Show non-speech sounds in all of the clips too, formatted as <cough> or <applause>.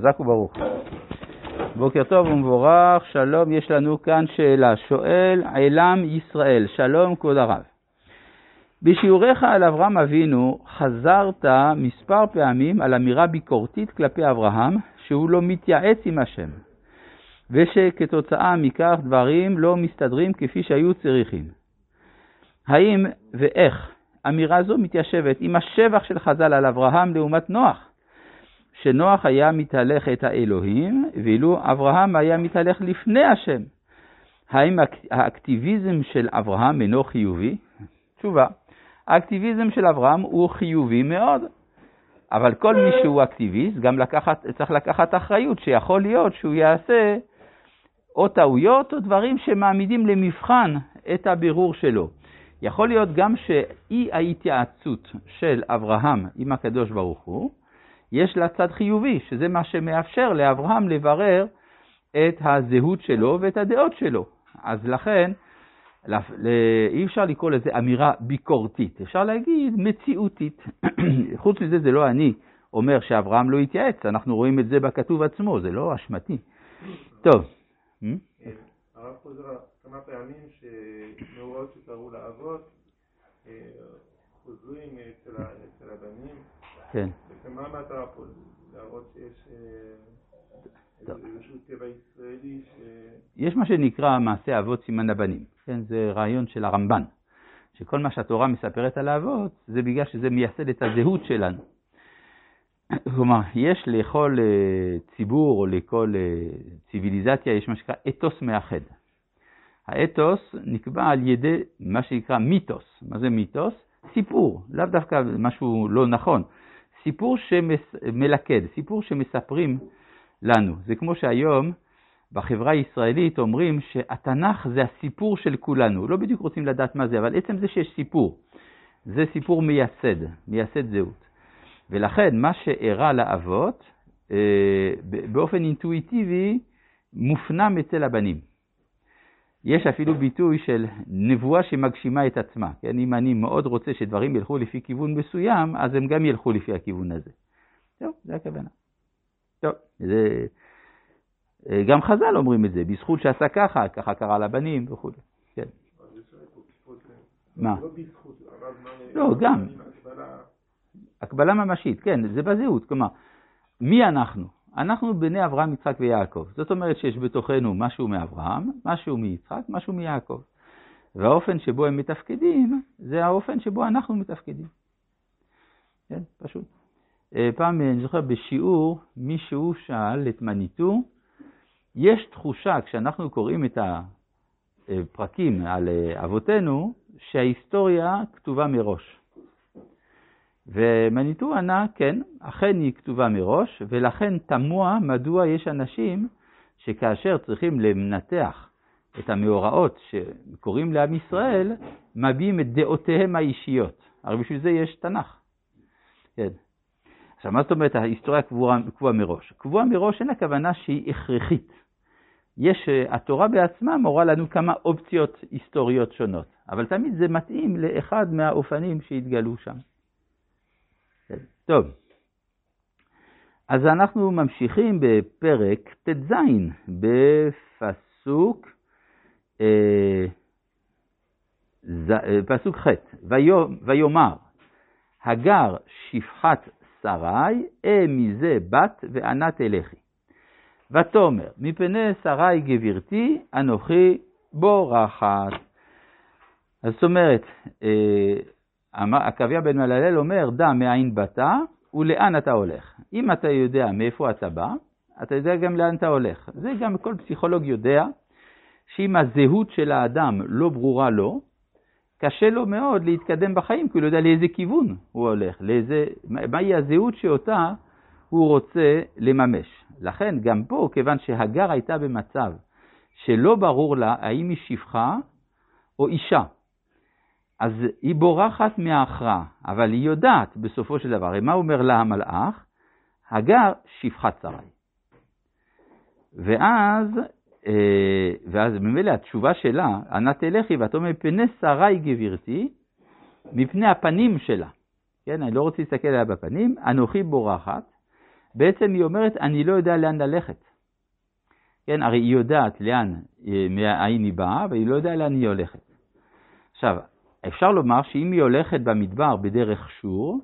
חזק וברוך. בוקר טוב ומבורך, שלום, יש לנו כאן שאלה. שואל עילם ישראל, שלום כבוד הרב. בשיעוריך על אברהם אבינו חזרת מספר פעמים על אמירה ביקורתית כלפי אברהם, שהוא לא מתייעץ עם השם, ושכתוצאה מכך דברים לא מסתדרים כפי שהיו צריכים. האם ואיך אמירה זו מתיישבת עם השבח של חז"ל על אברהם לעומת נוח? שנוח היה מתהלך את האלוהים, ואילו אברהם היה מתהלך לפני השם. האם האקטיביזם של אברהם אינו חיובי? תשובה, האקטיביזם של אברהם הוא חיובי מאוד, אבל כל מי שהוא אקטיביסט גם לקחת, צריך לקחת אחריות, שיכול להיות שהוא יעשה או טעויות או דברים שמעמידים למבחן את הבירור שלו. יכול להיות גם שאי ההתייעצות של אברהם עם הקדוש ברוך הוא, יש לה צד חיובי, שזה מה שמאפשר לאברהם לברר את הזהות שלו ואת הדעות שלו. אז לכן, אי אפשר לקרוא לזה אמירה ביקורתית, אפשר להגיד מציאותית. <clears throat> חוץ מזה, זה לא אני אומר שאברהם לא התייעץ, אנחנו רואים את זה בכתוב עצמו, זה לא אשמתי. טוב. הרב חוזר כמה פעמים שמאורעות שקראו לאבות אה, חוזרים אצל הבנים. כן. ומה המטרה פה? להראות שיש אה. יש מה שנקרא מעשה אבות סימן לבנים. כן, זה רעיון של הרמב"ן, שכל מה שהתורה מספרת על האבות, זה בגלל שזה מייסד את הזהות שלנו. <coughs> כלומר, יש לכל אה, ציבור או לכל אה, ציוויליזציה, יש מה שנקרא אתוס מאחד. האתוס נקבע על ידי מה שנקרא מיתוס. מה זה מיתוס? סיפור, לאו דווקא משהו לא נכון. סיפור שמלכד, סיפור שמספרים לנו. זה כמו שהיום בחברה הישראלית אומרים שהתנ"ך זה הסיפור של כולנו. לא בדיוק רוצים לדעת מה זה, אבל עצם זה שיש סיפור, זה סיפור מייסד, מייסד זהות. ולכן מה שאירע לאבות, אה, באופן אינטואיטיבי, מופנם אצל הבנים. יש אפילו ביטוי של נבואה שמגשימה את עצמה. כן? אם אני מאוד רוצה שדברים ילכו לפי כיוון מסוים, אז הם גם ילכו לפי הכיוון הזה. טוב, זה הכוונה. טוב, זה... גם חז"ל אומרים את זה, בזכות שעשה ככה, ככה קרה לבנים וכו'. כן. מה? לא, גם. הקבלה ממשית, כן, זה בזהות. כלומר, מי אנחנו? אנחנו בני אברהם, יצחק ויעקב. זאת אומרת שיש בתוכנו משהו מאברהם, משהו מיצחק, משהו מיעקב. והאופן שבו הם מתפקדים, זה האופן שבו אנחנו מתפקדים. כן, פשוט. אה, פעם, אני זוכר, בשיעור, מישהו שאל את מניטו, יש תחושה, כשאנחנו קוראים את הפרקים על אה, אבותינו, שההיסטוריה כתובה מראש. ומניטו ענה, כן, אכן היא כתובה מראש, ולכן תמוה מדוע יש אנשים שכאשר צריכים לנתח את המאורעות שקורים לעם ישראל, מביעים את דעותיהם האישיות. הרי בשביל זה יש תנ"ך. כן. עכשיו, מה זאת אומרת ההיסטוריה קבועה, קבועה מראש? קבועה מראש אין הכוונה שהיא הכרחית. יש, התורה בעצמה מורה לנו כמה אופציות היסטוריות שונות, אבל תמיד זה מתאים לאחד מהאופנים שהתגלו שם. טוב, אז אנחנו ממשיכים בפרק ט"ז, בפסוק, אה, אה, פסוק ח', ויאמר, הגר שפחת שרי, אה מזה בת ואנה תלכי. ותאמר, מפני שרי גבירתי, אנוכי בורחת. אז זאת אומרת, אה, עקביה בן מללל אומר, דע מאין באת ולאן אתה הולך. אם אתה יודע מאיפה אתה בא, אתה יודע גם לאן אתה הולך. זה גם כל פסיכולוג יודע, שאם הזהות של האדם לא ברורה לו, קשה לו מאוד להתקדם בחיים, כי הוא לא יודע לאיזה כיוון הוא הולך, לאיזה, מהי הזהות שאותה הוא רוצה לממש. לכן גם פה, כיוון שהגר הייתה במצב שלא ברור לה האם היא שפחה או אישה, אז היא בורחת מההכרעה, אבל היא יודעת בסופו של דבר, מה אומר לה המלאך? הגר שפחת שרי. ואז, אה, ואז ממילא התשובה שלה, אנא תלכי ותאמר מפני שרי גבירתי, מפני הפנים שלה. כן, אני לא רוצה להסתכל עליה בפנים, אנוכי בורחת, בעצם היא אומרת, אני לא יודע לאן ללכת. כן, הרי היא יודעת לאן, אה, מאין היא באה, והיא לא יודעת לאן היא הולכת. עכשיו, אפשר לומר שאם היא הולכת במדבר בדרך שור,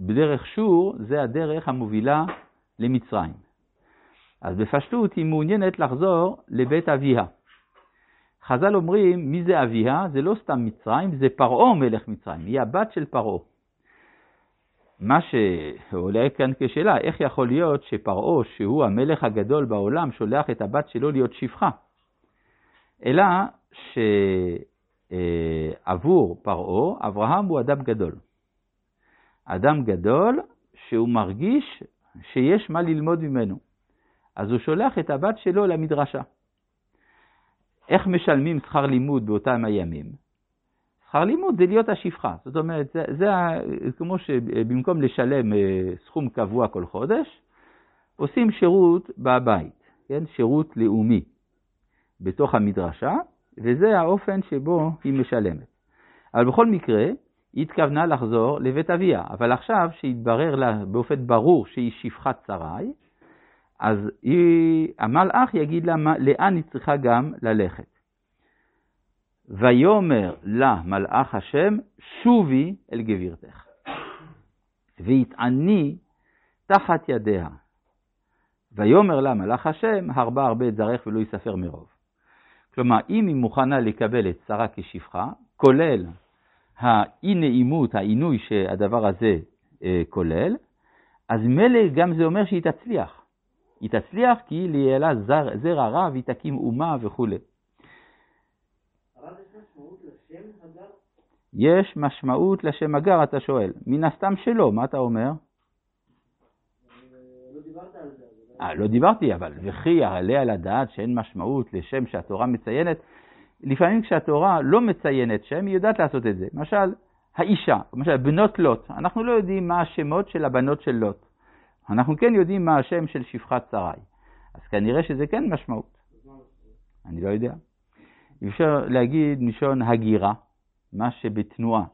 בדרך שור זה הדרך המובילה למצרים. אז בפשטות היא מעוניינת לחזור לבית אביה. חז"ל אומרים, מי זה אביה? זה לא סתם מצרים, זה פרעה מלך מצרים, היא הבת של פרעה. מה שעולה כאן כשאלה, איך יכול להיות שפרעה, שהוא המלך הגדול בעולם, שולח את הבת שלו להיות שפחה? אלא שעבור פרעה, אברהם הוא אדם גדול. אדם גדול שהוא מרגיש שיש מה ללמוד ממנו. אז הוא שולח את הבת שלו למדרשה. איך משלמים שכר לימוד באותם הימים? שכר לימוד זה להיות השפחה. זאת אומרת, זה, זה כמו שבמקום לשלם אה, סכום קבוע כל חודש, עושים שירות בבית, כן? שירות לאומי בתוך המדרשה, וזה האופן שבו היא משלמת. אבל בכל מקרה, היא התכוונה לחזור לבית אביה, אבל עכשיו שהתברר לה באופן ברור שהיא שפחת שרי, אז היא, המלאך יגיד לה לאן היא צריכה גם ללכת. ויאמר לה מלאך השם, שובי אל גבירתך, ויתעני תחת ידיה. ויאמר לה מלאך השם, הרבה הרבה את זרעך ולא יספר מרוב. כלומר, אם היא מוכנה לקבל את שרה כשפחה, כולל האי נעימות, העינוי שהדבר הזה אה, כולל, אז מילא גם זה אומר שהיא תצליח. היא תצליח כי היא ליאלה זר, זרע רב, היא תקים אומה וכולי. יש משמעות לשם הגר, אתה שואל. מן הסתם שלא, מה אתה אומר? אה, לא דיברתי, אבל וכי יעלה על הדעת שאין משמעות לשם שהתורה מציינת? לפעמים כשהתורה לא מציינת שם, היא יודעת לעשות את זה. למשל, האישה, למשל בנות לוט, אנחנו לא יודעים מה השמות של הבנות של לוט. אנחנו כן יודעים מה השם של שפחת שרי. אז כנראה שזה כן משמעות. אני לא יודע. אפשר להגיד מלשון הגירה, מה שבתנועה.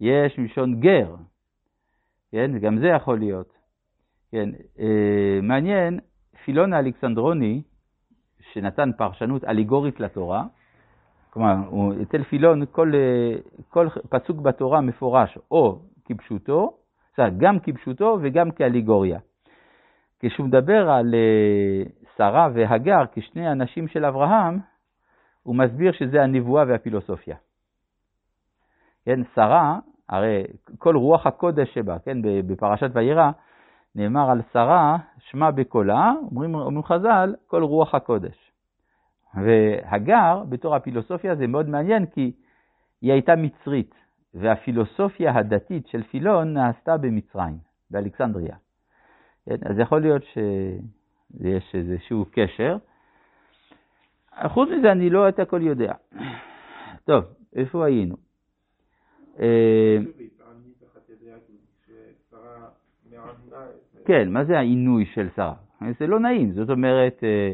יש מלשון גר, כן, גם זה יכול להיות. כן, אה, מעניין, פילון האלכסנדרוני, שנתן פרשנות אליגורית לתורה, כלומר, אצל פילון כל, אה, כל פסוק בתורה מפורש או כפשוטו, גם כפשוטו וגם כאליגוריה. כשהוא מדבר על אה, שרה והגר כשני אנשים של אברהם, הוא מסביר שזה הנבואה והפילוסופיה. כן, שרה, הרי כל רוח הקודש שבה, כן, בפרשת וירא, נאמר על שרה, שמע בקולה, אומרים, אומרים חז"ל, כל רוח הקודש. והגר, בתור הפילוסופיה, זה מאוד מעניין, כי היא הייתה מצרית, והפילוסופיה הדתית של פילון נעשתה במצרים, באלכסנדריה. אז יכול להיות שיש איזשהו קשר. חוץ מזה, אני לא את הכל יודע. טוב, איפה היינו? כן, מה זה העינוי של שרה? זה לא נעים, זאת אומרת, אה,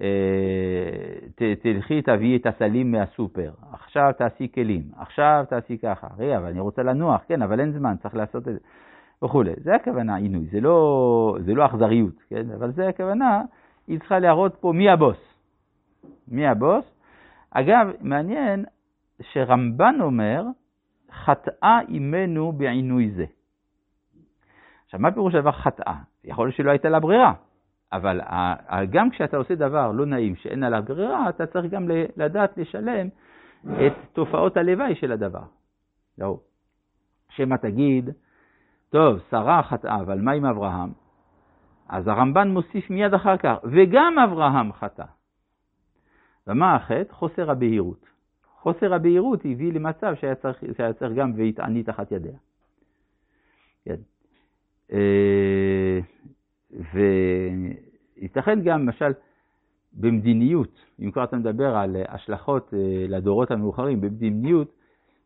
אה, תלכי תביאי את הסלים מהסופר, עכשיו תעשי כלים, עכשיו תעשי ככה, רגע, אבל אני רוצה לנוח, כן, אבל אין זמן, צריך לעשות את זה, וכולי. זה הכוונה עינוי, זה לא, זה לא אכזריות, כן, אבל זה הכוונה, היא צריכה להראות פה מי הבוס. מי הבוס? אגב, מעניין שרמב"ן אומר, חטאה עמנו בעינוי זה. עכשיו, מה פירוש הדבר חטאה? יכול להיות שלא הייתה לה ברירה, אבל גם כשאתה עושה דבר לא נעים שאין עליו ברירה, אתה צריך גם לדעת לשלם את תופעות הלוואי של הדבר. לא. שמא תגיד, טוב, שרה חטאה, אבל מה עם אברהם? אז הרמב"ן מוסיף מיד אחר כך, וגם אברהם חטא. ומה החטא? חוסר הבהירות. חוסר הבהירות הביא למצב שהיה צריך, שהיה צריך גם ויתעני תחת ידיה. כן. אה, וייתכן גם, למשל, במדיניות, אם כבר אתה מדבר על השלכות אה, לדורות המאוחרים, במדיניות,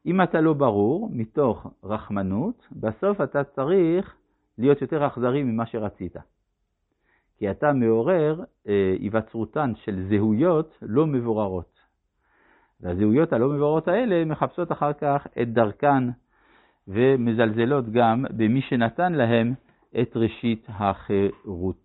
אם אתה לא ברור, מתוך רחמנות, בסוף אתה צריך להיות יותר אכזרי ממה שרצית. כי אתה מעורר אה, היווצרותן של זהויות לא מבוררות. והזהויות הלא מבוררות האלה מחפשות אחר כך את דרכן ומזלזלות גם במי שנתן להם את ראשית החירות.